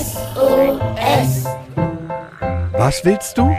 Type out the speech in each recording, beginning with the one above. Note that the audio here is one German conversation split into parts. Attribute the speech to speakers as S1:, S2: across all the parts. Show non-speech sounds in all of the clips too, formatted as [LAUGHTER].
S1: SOS.
S2: Was willst du?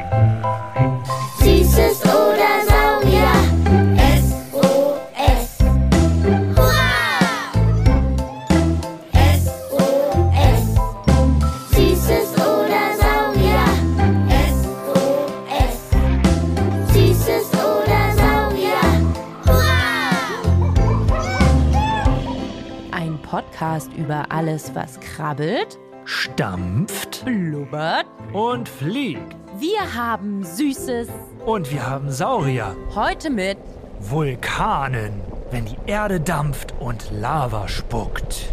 S3: Alles, was krabbelt,
S4: Stampft
S3: blubbert.
S4: und fliegt.
S3: Wir haben Süßes.
S4: Und wir haben Saurier,
S3: Heute mit
S4: Vulkanen, wenn die Erde dampft und Lava spuckt.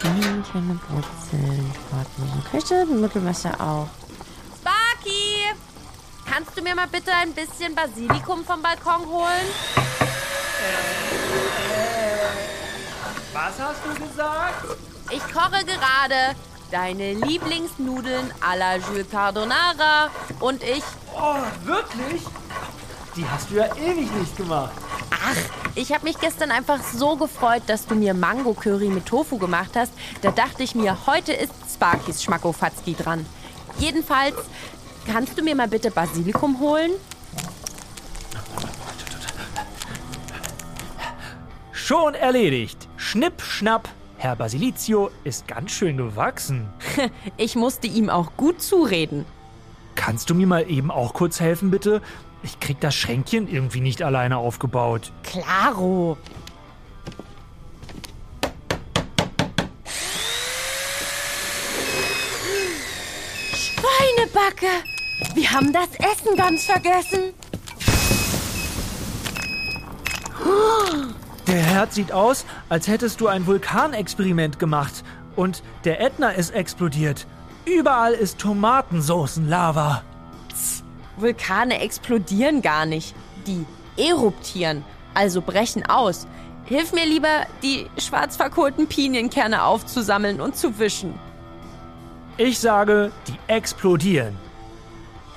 S3: Kaninchen, Wurzeln, Ordnung, Küche, Mittelwasser auch. Kannst du mir mal bitte ein bisschen Basilikum vom Balkon holen?
S4: Was hast du gesagt?
S3: Ich koche gerade deine Lieblingsnudeln à la Jules Carbonara und ich
S4: Oh, wirklich? Die hast du ja ewig nicht gemacht.
S3: Ach, ich habe mich gestern einfach so gefreut, dass du mir Mango-Curry mit Tofu gemacht hast. Da dachte ich mir, heute ist Sparkys Schmackofatzki dran. Jedenfalls, kannst du mir mal bitte Basilikum holen?
S4: Schon erledigt. Schnipp, schnapp. Herr Basilizio ist ganz schön gewachsen. [LAUGHS]
S3: Ich musste ihm auch gut zureden.
S4: Kannst du mir mal eben auch kurz helfen, bitte? Ich krieg das Schränkchen irgendwie nicht alleine aufgebaut.
S3: Klaro. Schweinebacke! Wir haben das Essen ganz vergessen.
S4: Der Herd sieht aus, als hättest du ein Vulkanexperiment gemacht. Und der Ätna ist explodiert. Überall ist Tomatensoßen-Lava.
S3: Vulkane explodieren gar nicht. Die eruptieren, also brechen aus. Hilf mir lieber, die schwarz verkohlten Pinienkerne aufzusammeln und zu wischen.
S4: Ich sage, die explodieren.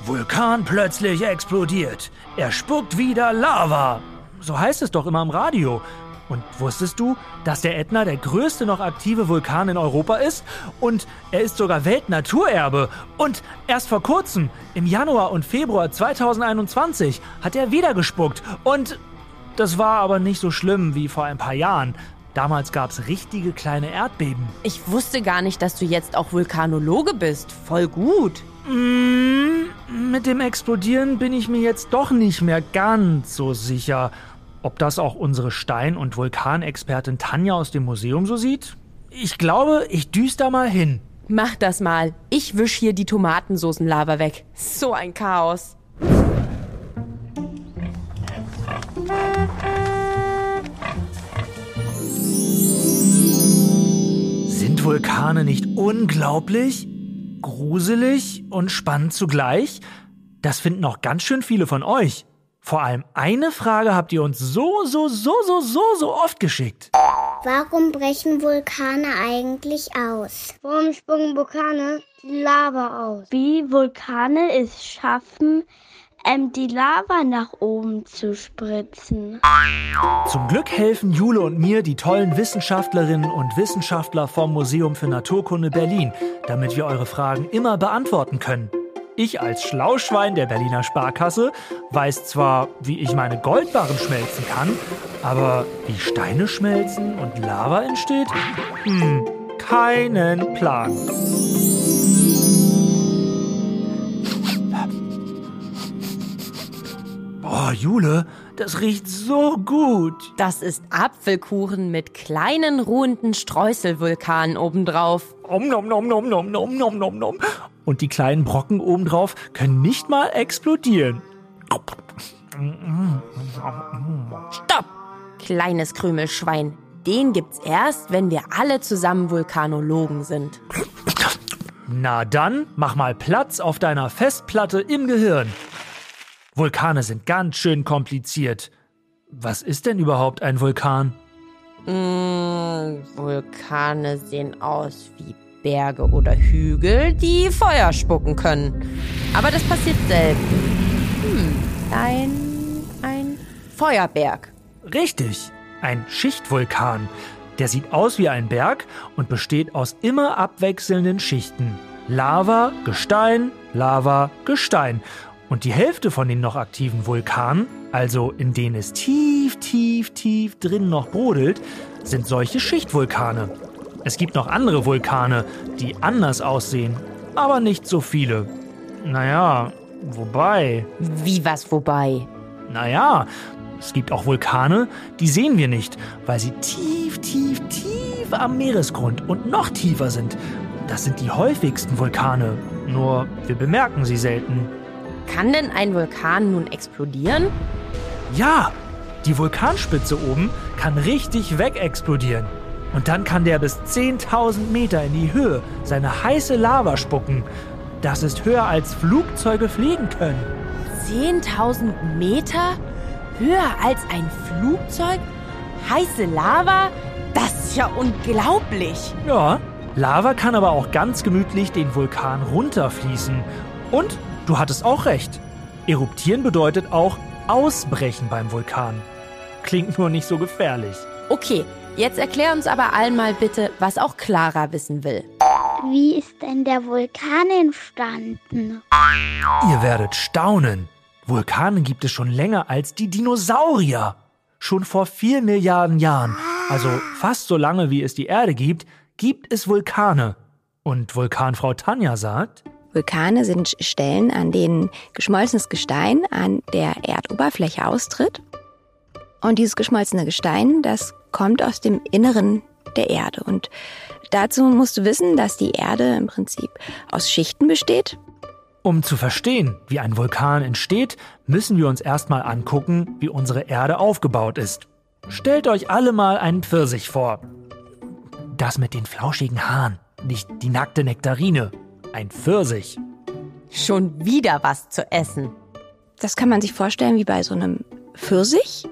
S4: Vulkan plötzlich explodiert. Er spuckt wieder Lava. So heißt es doch immer im Radio. Und wusstest du, dass der Ätna der größte noch aktive Vulkan in Europa ist? Und er ist sogar Weltnaturerbe. Und erst vor kurzem, im Januar und Februar 2021, hat er wieder gespuckt. Und das war aber nicht so schlimm wie vor ein paar Jahren. Damals gab es richtige kleine Erdbeben.
S3: Ich wusste gar nicht, dass du jetzt auch Vulkanologe bist. Voll gut.
S4: Mm, Mit dem Explodieren bin ich mir jetzt doch nicht mehr ganz so sicher. Ob das auch unsere Stein- und Vulkanexpertin Tanja aus dem Museum so sieht? Ich glaube, ich düst da mal hin.
S3: Mach das mal. Ich wisch hier die Tomatensoßenlava weg. So ein Chaos.
S4: Sind Vulkane nicht unglaublich, gruselig und spannend zugleich? Das finden auch ganz schön viele von euch. Vor allem eine Frage habt ihr uns so, so, so, so, so, so oft geschickt.
S1: Warum brechen Vulkane eigentlich aus?
S5: Warum spucken Vulkane die Lava aus?
S6: wie Vulkane es schaffen, ähm, die Lava nach oben zu spritzen.
S4: Zum Glück helfen Jule und mir die tollen Wissenschaftlerinnen und Wissenschaftler vom Museum für Naturkunde Berlin, damit wir eure Fragen immer beantworten können. Ich als Schlauschwein der Berliner Sparkasse weiß zwar, wie ich meine Goldbarren schmelzen kann, aber wie Steine schmelzen und Lava entsteht? Hm, keinen Plan. Boah, Jule, das riecht so gut.
S3: Das ist Apfelkuchen mit kleinen ruhenden Streuselvulkanen obendrauf.
S4: Om nom nom nom nom nom nom nom nom. Und die kleinen Brocken obendrauf können nicht mal explodieren.
S3: Stopp! Kleines Krümelschwein. Den gibt's erst, wenn wir alle zusammen Vulkanologen sind.
S4: Na dann, mach mal Platz auf deiner Festplatte im Gehirn. Vulkane sind ganz schön kompliziert. Was ist denn überhaupt ein Vulkan?
S3: Mm, Vulkane sehen aus wie Berge oder Hügel, die Feuer spucken können. Aber das passiert selten. Hm, ein, ein Feuerberg.
S4: Richtig, ein Schichtvulkan. Der sieht aus wie ein Berg und besteht aus immer abwechselnden Schichten. Lava, Gestein, Lava, Gestein. Und die Hälfte von den noch aktiven Vulkanen, also in denen es tief, tief, tief drin noch brodelt, sind solche Schichtvulkane. Es gibt noch andere Vulkane, die anders aussehen, aber nicht so viele. Naja, wobei.
S3: Wie was wobei?
S4: Naja, es gibt auch Vulkane, die sehen wir nicht, weil sie tief, tief, tief am Meeresgrund und noch tiefer sind. Das sind die häufigsten Vulkane, nur wir bemerken sie selten.
S3: Kann denn ein Vulkan nun explodieren?
S4: Ja, die Vulkanspitze oben kann richtig wegexplodieren. Und dann kann der bis 10.000 Meter in die Höhe seine heiße Lava spucken. Das ist höher als Flugzeuge fliegen können.
S3: 10.000 Meter? Höher als ein Flugzeug? Heiße Lava? Das ist ja unglaublich.
S4: Ja, Lava kann aber auch ganz gemütlich den Vulkan runterfließen. Und du hattest auch recht. Eruptieren bedeutet auch ausbrechen beim Vulkan. Klingt nur nicht so gefährlich.
S3: Okay, jetzt erklär uns aber allen mal bitte, was auch Clara wissen will.
S5: Wie ist denn der Vulkan entstanden?
S4: Ihr werdet staunen. Vulkane gibt es schon länger als die Dinosaurier. Schon vor vier Milliarden Jahren, also fast so lange wie es die Erde gibt, gibt es Vulkane. Und Vulkanfrau Tanja sagt,
S7: Vulkane sind Stellen, an denen geschmolzenes Gestein an der Erdoberfläche austritt. Und dieses geschmolzene Gestein, das kommt aus dem Inneren der Erde. Und dazu musst du wissen, dass die Erde im Prinzip aus Schichten besteht.
S4: um zu verstehen, wie ein Vulkan entsteht, müssen wir uns erstmal angucken, wie unsere Erde aufgebaut ist. Stellt euch alle mal einen Pfirsich vor. Das mit den flauschigen Haaren, nicht die nackte Nektarine. Ein Pfirsich.
S3: Schon wieder was zu essen.
S7: Das kann man sich vorstellen wie bei so einem Pfirsich,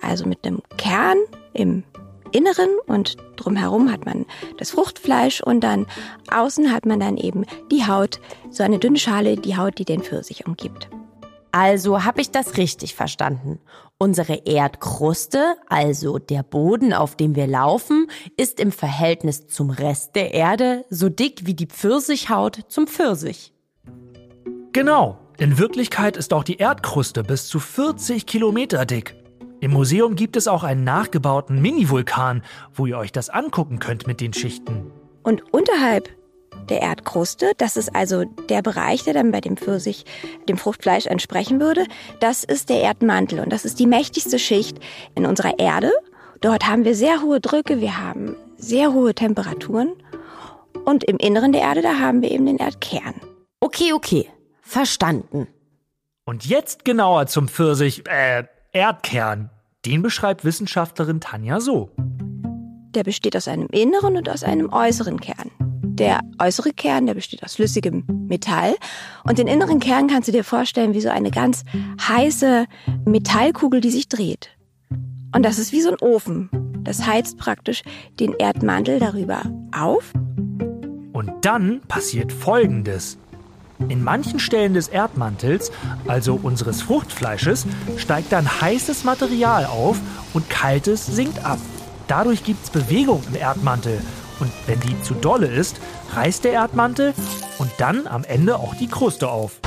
S7: also mit einem Kern im Inneren und drumherum hat man das Fruchtfleisch und dann außen hat man dann eben die Haut, so eine dünne Schale, die Haut, die den Pfirsich umgibt.
S3: Also habe ich das richtig verstanden. Unsere Erdkruste, also der Boden, auf dem wir laufen, ist im Verhältnis zum Rest der Erde so dick wie die Pfirsichhaut zum Pfirsich.
S4: Genau. In Wirklichkeit ist auch die Erdkruste bis zu 40 Kilometer dick. Im Museum gibt es auch einen nachgebauten Mini-Vulkan, wo ihr euch das angucken könnt mit den Schichten.
S7: Und unterhalb der Erdkruste, das ist also der Bereich, der dann bei dem Pfirsich dem Fruchtfleisch entsprechen würde, das ist der Erdmantel und das ist die mächtigste Schicht in unserer Erde. Dort haben wir sehr hohe Drücke, wir haben sehr hohe Temperaturen und im Inneren der Erde, da haben wir eben den Erdkern.
S3: Okay, okay. Verstanden.
S4: Und jetzt genauer zum Pfirsich, äh, Erdkern. Den beschreibt Wissenschaftlerin Tanja so.
S7: Der besteht aus einem inneren und aus einem äußeren Kern. Der äußere Kern, der besteht aus flüssigem Metall. Und den inneren Kern kannst du dir vorstellen wie so eine ganz heiße Metallkugel, die sich dreht. Und das ist wie so ein Ofen. Das heizt praktisch den Erdmantel darüber auf.
S4: Und dann passiert Folgendes. In manchen Stellen des Erdmantels, also unseres Fruchtfleisches, steigt dann heißes Material auf und kaltes sinkt ab. Dadurch gibt es Bewegung im Erdmantel. Und wenn die zu dolle ist, reißt der Erdmantel und dann am Ende auch die Kruste auf.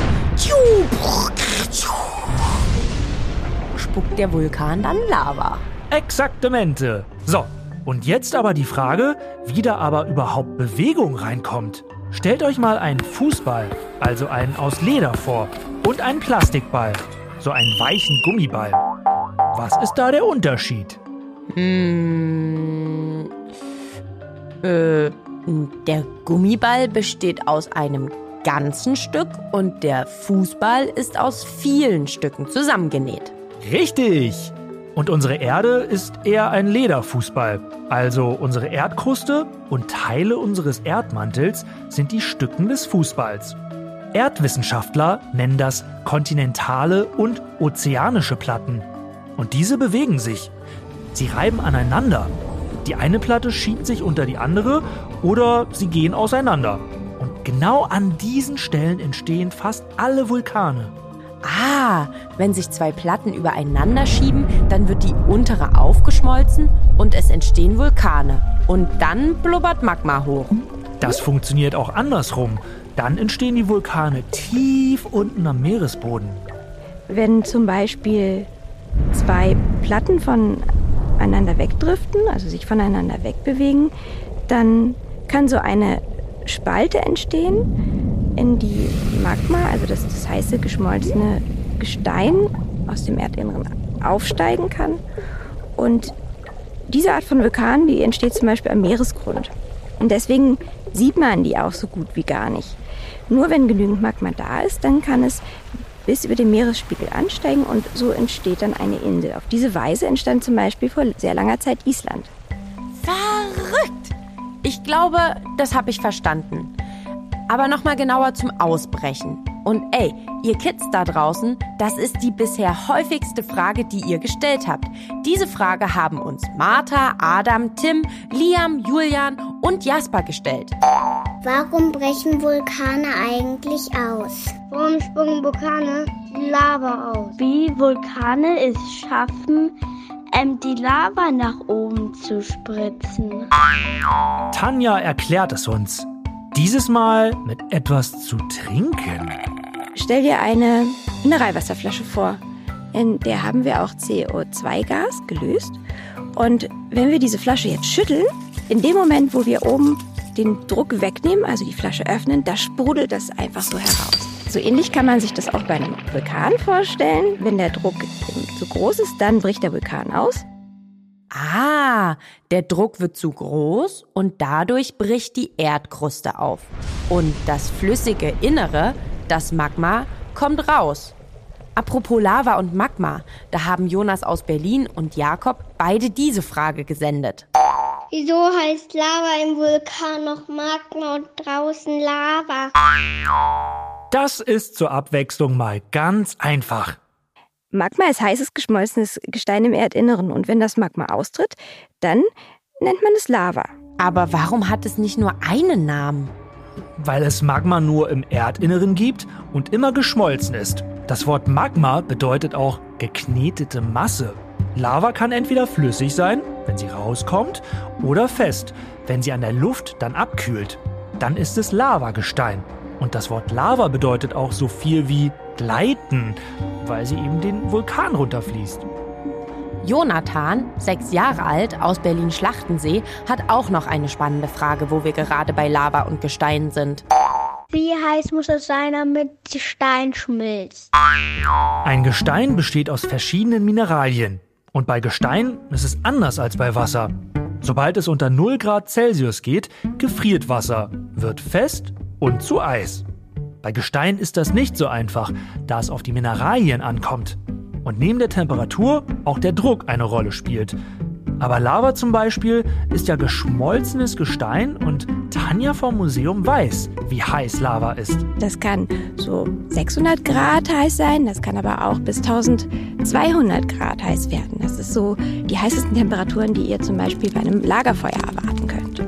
S3: Spuckt der Vulkan dann Lava.
S4: Exaktamente. So, und jetzt aber die Frage, wie da aber überhaupt Bewegung reinkommt. Stellt euch mal einen Fußball, also einen aus Leder vor, und einen Plastikball, so einen weichen Gummiball. Was ist da der Unterschied?
S3: Hm, äh, der Gummiball besteht aus einem ganzen Stück und der Fußball ist aus vielen Stücken zusammengenäht.
S4: Richtig! Und unsere Erde ist eher ein Lederfußball. Also unsere Erdkruste und Teile unseres Erdmantels sind die Stücken des Fußballs. Erdwissenschaftler nennen das kontinentale und ozeanische Platten. Und diese bewegen sich. Sie reiben aneinander. Die eine Platte schiebt sich unter die andere oder sie gehen auseinander. Und genau an diesen Stellen entstehen fast alle Vulkane.
S3: Ah, wenn sich zwei Platten übereinander schieben, dann wird die untere aufgeschmolzen und es entstehen Vulkane. Und dann blubbert Magma hoch.
S4: Das funktioniert auch andersrum. Dann entstehen die Vulkane tief unten am Meeresboden.
S7: Wenn zum Beispiel zwei Platten voneinander wegdriften, also sich voneinander wegbewegen, dann kann so eine Spalte entstehen, in die Magma, also das, das heiße geschmolzene Gestein aus dem Erdinneren aufsteigen kann. Und diese Art von Vulkan, die entsteht zum Beispiel am Meeresgrund. Und deswegen sieht man die auch so gut wie gar nicht. Nur wenn genügend Magma da ist, dann kann es bis über den Meeresspiegel ansteigen und so entsteht dann eine Insel. Auf diese Weise entstand zum Beispiel vor sehr langer Zeit Island.
S3: Verrückt! Ich glaube, das habe ich verstanden. Aber nochmal genauer zum Ausbrechen. Und ey, ihr Kids da draußen, das ist die bisher häufigste Frage, die ihr gestellt habt. Diese Frage haben uns Martha, Adam, Tim, Liam, Julian und Jasper gestellt.
S1: Warum brechen Vulkane eigentlich aus?
S5: Warum spucken Vulkane Lava aus?
S6: Wie Vulkane es schaffen, ähm, die Lava nach oben zu spritzen.
S4: Tanja erklärt es uns. Dieses Mal mit etwas zu trinken.
S7: Stell dir eine Mineralwasserflasche vor. In der haben wir auch CO2-Gas gelöst. Und wenn wir diese Flasche jetzt schütteln, in dem Moment, wo wir oben den Druck wegnehmen, also die Flasche öffnen, da sprudelt das einfach so heraus. So ähnlich kann man sich das auch bei einem Vulkan vorstellen. Wenn der Druck zu groß ist, dann bricht der Vulkan aus.
S3: Ah, der Druck wird zu groß und dadurch bricht die Erdkruste auf. Und das flüssige Innere, das Magma, kommt raus. Apropos Lava und Magma, da haben Jonas aus Berlin und Jakob beide diese Frage gesendet.
S5: Wieso heißt Lava im Vulkan noch Magma und draußen Lava?
S4: Das ist zur Abwechslung mal ganz einfach.
S7: Magma ist heißes geschmolzenes Gestein im Erdinneren und wenn das Magma austritt, dann nennt man es Lava.
S3: Aber warum hat es nicht nur einen Namen?
S4: Weil es Magma nur im Erdinneren gibt und immer geschmolzen ist. Das Wort Magma bedeutet auch geknetete Masse. Lava kann entweder flüssig sein, wenn sie rauskommt, oder fest, wenn sie an der Luft dann abkühlt. Dann ist es Lavagestein. Und das Wort Lava bedeutet auch so viel wie gleiten, weil sie eben den Vulkan runterfließt.
S3: Jonathan, sechs Jahre alt, aus Berlin-Schlachtensee, hat auch noch eine spannende Frage, wo wir gerade bei Lava und Gestein sind.
S5: Wie heiß muss es sein, damit Stein schmilzt?
S4: Ein Gestein besteht aus verschiedenen Mineralien. Und bei Gestein ist es anders als bei Wasser. Sobald es unter 0 Grad Celsius geht, gefriert Wasser, wird fest und zu Eis. Bei Gestein ist das nicht so einfach, da es auf die Mineralien ankommt. Und neben der Temperatur auch der Druck eine Rolle spielt. Aber Lava zum Beispiel ist ja geschmolzenes Gestein und Tanja vom Museum weiß, wie heiß Lava ist.
S7: Das kann so 600 Grad heiß sein, das kann aber auch bis 1200 Grad heiß werden. Das ist so die heißesten Temperaturen, die ihr zum Beispiel bei einem Lagerfeuer erwarten könnt.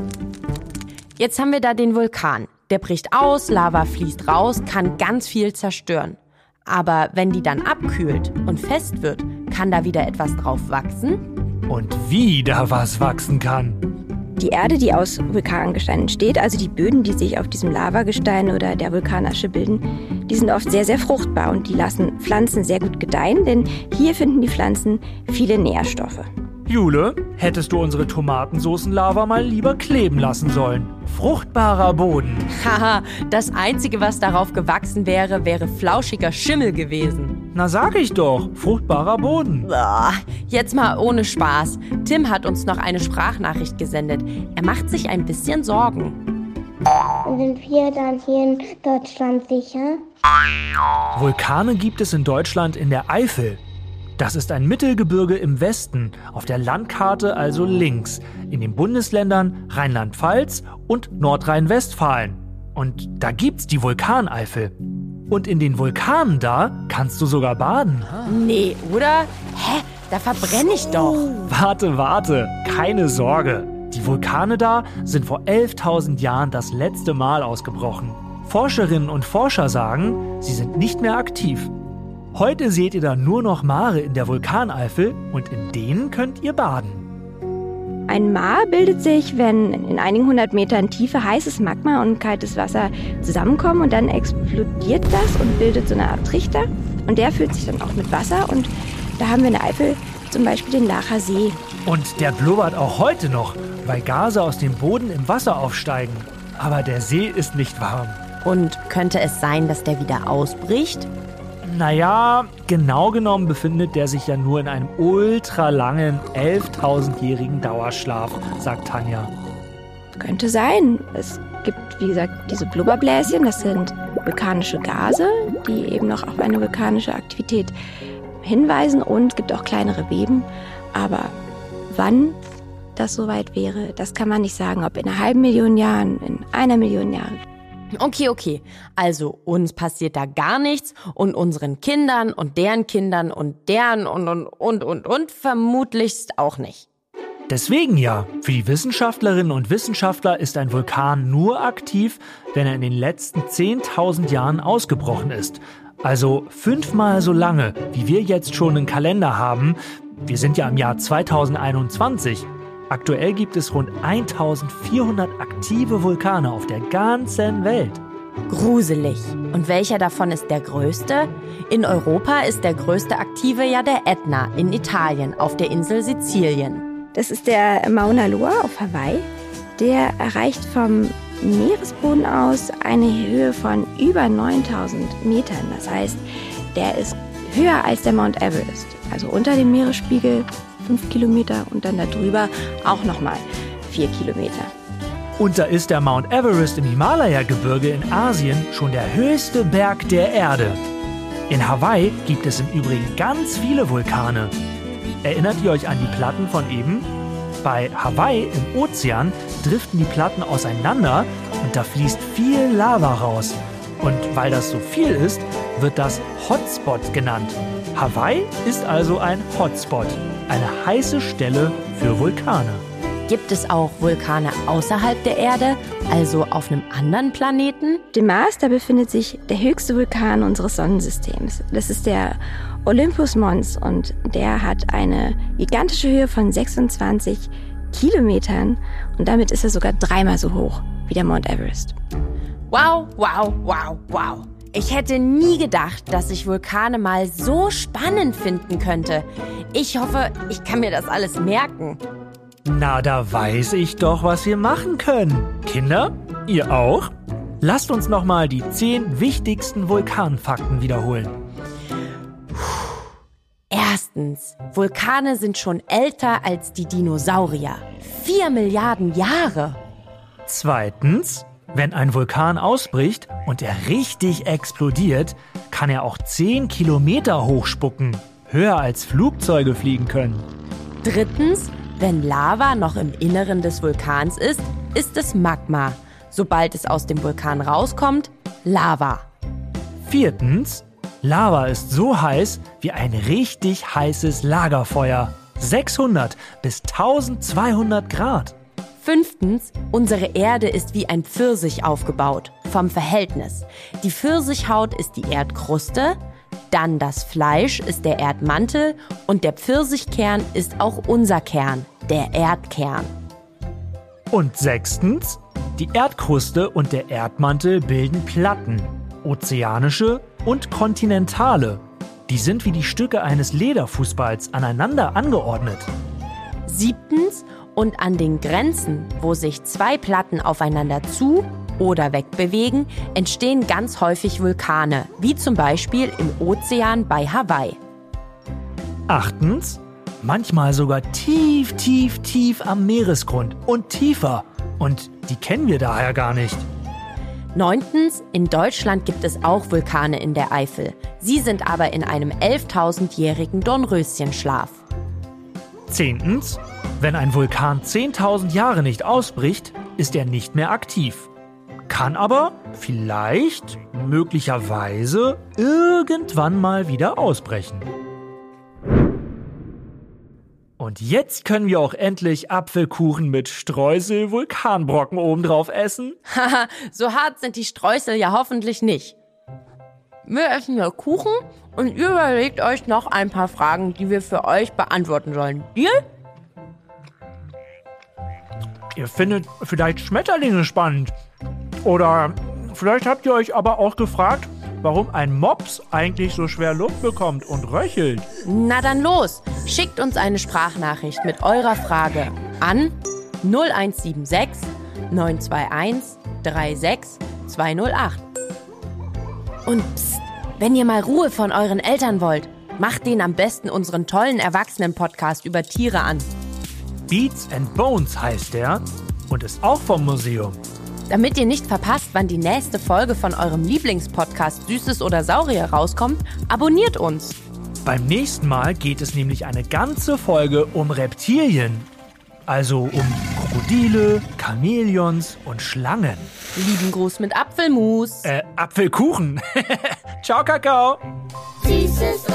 S3: Jetzt haben wir da den Vulkan. Der bricht aus, Lava fließt raus, kann ganz viel zerstören. Aber wenn die dann abkühlt und fest wird, kann da wieder etwas drauf wachsen?
S4: Und wie da was wachsen kann.
S7: Die Erde, die aus Vulkangestein entsteht, also die Böden, die sich auf diesem Lavagestein oder der Vulkanasche bilden, die sind oft sehr, sehr fruchtbar und die lassen Pflanzen sehr gut gedeihen, denn hier finden die Pflanzen viele Nährstoffe.
S4: Jule, hättest du unsere Tomatensoßenlava mal lieber kleben lassen sollen. Fruchtbarer Boden.
S3: Haha, das Einzige, was darauf gewachsen wäre, wäre flauschiger Schimmel gewesen.
S4: Na sag ich doch, fruchtbarer Boden.
S3: Boah, jetzt mal ohne Spaß. Tim hat uns noch eine Sprachnachricht gesendet. Er macht sich ein bisschen Sorgen.
S5: Sind wir dann hier in Deutschland sicher?
S4: Vulkane gibt es in Deutschland in der Eifel. Das ist ein Mittelgebirge im Westen, auf der Landkarte also links, in den Bundesländern Rheinland-Pfalz und Nordrhein-Westfalen. Und da gibt's die Vulkaneifel. Und in den Vulkanen da kannst du sogar baden.
S3: Nee, oder? Hä? Da verbrenne ich doch.
S4: Warte, warte, keine Sorge. Die Vulkane da sind vor 11.000 Jahren das letzte Mal ausgebrochen. Forscherinnen und Forscher sagen, sie sind nicht mehr aktiv. Heute seht ihr da nur noch Mare in der Vulkaneifel und in denen könnt ihr baden.
S7: Ein Maar bildet sich, wenn in einigen hundert Metern Tiefe heißes Magma und kaltes Wasser zusammenkommen und dann explodiert das und bildet so eine Art Trichter. Und der füllt sich dann auch mit Wasser und da haben wir in der Eifel zum Beispiel den Lacher See.
S4: Und der blubbert auch heute noch, weil Gase aus dem Boden im Wasser aufsteigen. Aber der See ist nicht warm.
S3: Und könnte es sein, dass der wieder ausbricht?
S4: Naja, genau genommen befindet der sich ja nur in einem ultralangen, 11.000-jährigen Dauerschlaf, sagt Tanja.
S7: Könnte sein. Es gibt, wie gesagt, diese Blubberbläschen, das sind vulkanische Gase, die eben noch auf eine vulkanische Aktivität hinweisen und es gibt auch kleinere Beben. Aber wann das soweit wäre, das kann man nicht sagen, ob in einer halben Million Jahren, in einer Million Jahren.
S3: Okay, okay. Also uns passiert da gar nichts und unseren Kindern und deren Kindern und deren und und und und und vermutlichst auch nicht.
S4: Deswegen ja, für die Wissenschaftlerinnen und Wissenschaftler ist ein Vulkan nur aktiv, wenn er in den letzten 10.000 Jahren ausgebrochen ist. Also fünfmal so lange, wie wir jetzt schon einen Kalender haben. Wir sind ja im Jahr 2021. Aktuell gibt es rund 1400 aktive Vulkane auf der ganzen Welt.
S3: Gruselig. Und welcher davon ist der größte? In Europa ist der größte aktive ja der Ätna in Italien auf der Insel Sizilien.
S7: Das ist der Mauna Loa auf Hawaii. Der erreicht vom Meeresboden aus eine Höhe von über 9000 Metern. Das heißt, der ist höher als der Mount Everest, also unter dem Meeresspiegel 5 Kilometer und dann darüber auch nochmal 4 Kilometer.
S4: Und da ist der Mount Everest im Himalaya-Gebirge in Asien schon der höchste Berg der Erde. In Hawaii gibt es im Übrigen ganz viele Vulkane. Erinnert ihr euch an die Platten von eben? Bei Hawaii im Ozean driften die Platten auseinander und da fließt viel Lava raus. Und weil das so viel ist, wird das Hotspot genannt. Hawaii ist also ein Hotspot, eine heiße Stelle für Vulkane.
S3: Gibt es auch Vulkane außerhalb der Erde, also auf einem anderen Planeten?
S7: Dem Mars, da befindet sich der höchste Vulkan unseres Sonnensystems. Das ist der Olympus Mons und der hat eine gigantische Höhe von 26 Kilometern und damit ist er sogar dreimal so hoch wie der Mount Everest.
S3: Wow, wow, wow, wow. Ich hätte nie gedacht, dass ich Vulkane mal so spannend finden könnte. Ich hoffe, ich kann mir das alles merken.
S4: Na, da weiß ich doch, was wir machen können. Kinder, ihr auch? Lasst uns noch mal die zehn wichtigsten Vulkanfakten wiederholen.
S3: Erstens, Vulkane sind schon älter als die Dinosaurier. Vier Milliarden Jahre.
S4: Zweitens, wenn ein Vulkan ausbricht und er richtig explodiert, kann er auch 10 Kilometer hochspucken. Höher als Flugzeuge fliegen können.
S3: Drittens, wenn Lava noch im Inneren des Vulkans ist, ist es Magma. Sobald es aus dem Vulkan rauskommt, Lava.
S4: Viertens, Lava ist so heiß wie ein richtig heißes Lagerfeuer. 600 bis 1200 Grad.
S3: Fünftens, unsere Erde ist wie ein Pfirsich aufgebaut, vom Verhältnis. Die Pfirsichhaut ist die Erdkruste, dann das Fleisch ist der Erdmantel und der Pfirsichkern ist auch unser Kern, der Erdkern.
S4: Und sechstens, die Erdkruste und der Erdmantel bilden Platten, ozeanische und kontinentale. Die sind wie die Stücke eines Lederfußballs aneinander angeordnet.
S3: Siebtens, und an den Grenzen, wo sich zwei Platten aufeinander zu oder wegbewegen, entstehen ganz häufig Vulkane, wie zum Beispiel im Ozean bei Hawaii.
S4: Achtens, manchmal sogar tief, tief, tief am Meeresgrund und tiefer. Und die kennen wir daher gar nicht.
S3: Neuntens, in Deutschland gibt es auch Vulkane in der Eifel. Sie sind aber in einem 11.000-jährigen Dornröschenschlaf.
S4: Zehntens, wenn ein Vulkan 10.000 Jahre nicht ausbricht, ist er nicht mehr aktiv. Kann aber vielleicht, möglicherweise, irgendwann mal wieder ausbrechen. Und jetzt können wir auch endlich Apfelkuchen mit Streusel Vulkanbrocken obendrauf essen.
S3: Haha, [LAUGHS] so hart sind die Streusel ja hoffentlich nicht. Wir essen ja Kuchen und überlegt euch noch ein paar Fragen, die wir für euch beantworten sollen. Deal?
S4: Ihr findet vielleicht Schmetterlinge spannend. Oder vielleicht habt ihr euch aber auch gefragt, warum ein Mops eigentlich so schwer Luft bekommt und röchelt.
S3: Na dann los, schickt uns eine Sprachnachricht mit eurer Frage an 0176 921 36208. Und psst, wenn ihr mal Ruhe von euren Eltern wollt, macht den am besten unseren tollen Erwachsenen-Podcast über Tiere an.
S4: Beats and Bones heißt der und ist auch vom Museum.
S3: Damit ihr nicht verpasst, wann die nächste Folge von eurem Lieblingspodcast Süßes oder Saurier rauskommt, abonniert uns.
S4: Beim nächsten Mal geht es nämlich eine ganze Folge um Reptilien. Also um Krokodile, Chamäleons und Schlangen.
S3: Lieben Gruß mit Apfelmus.
S4: Äh, Apfelkuchen. [LAUGHS] Ciao, Kakao.
S1: Süßes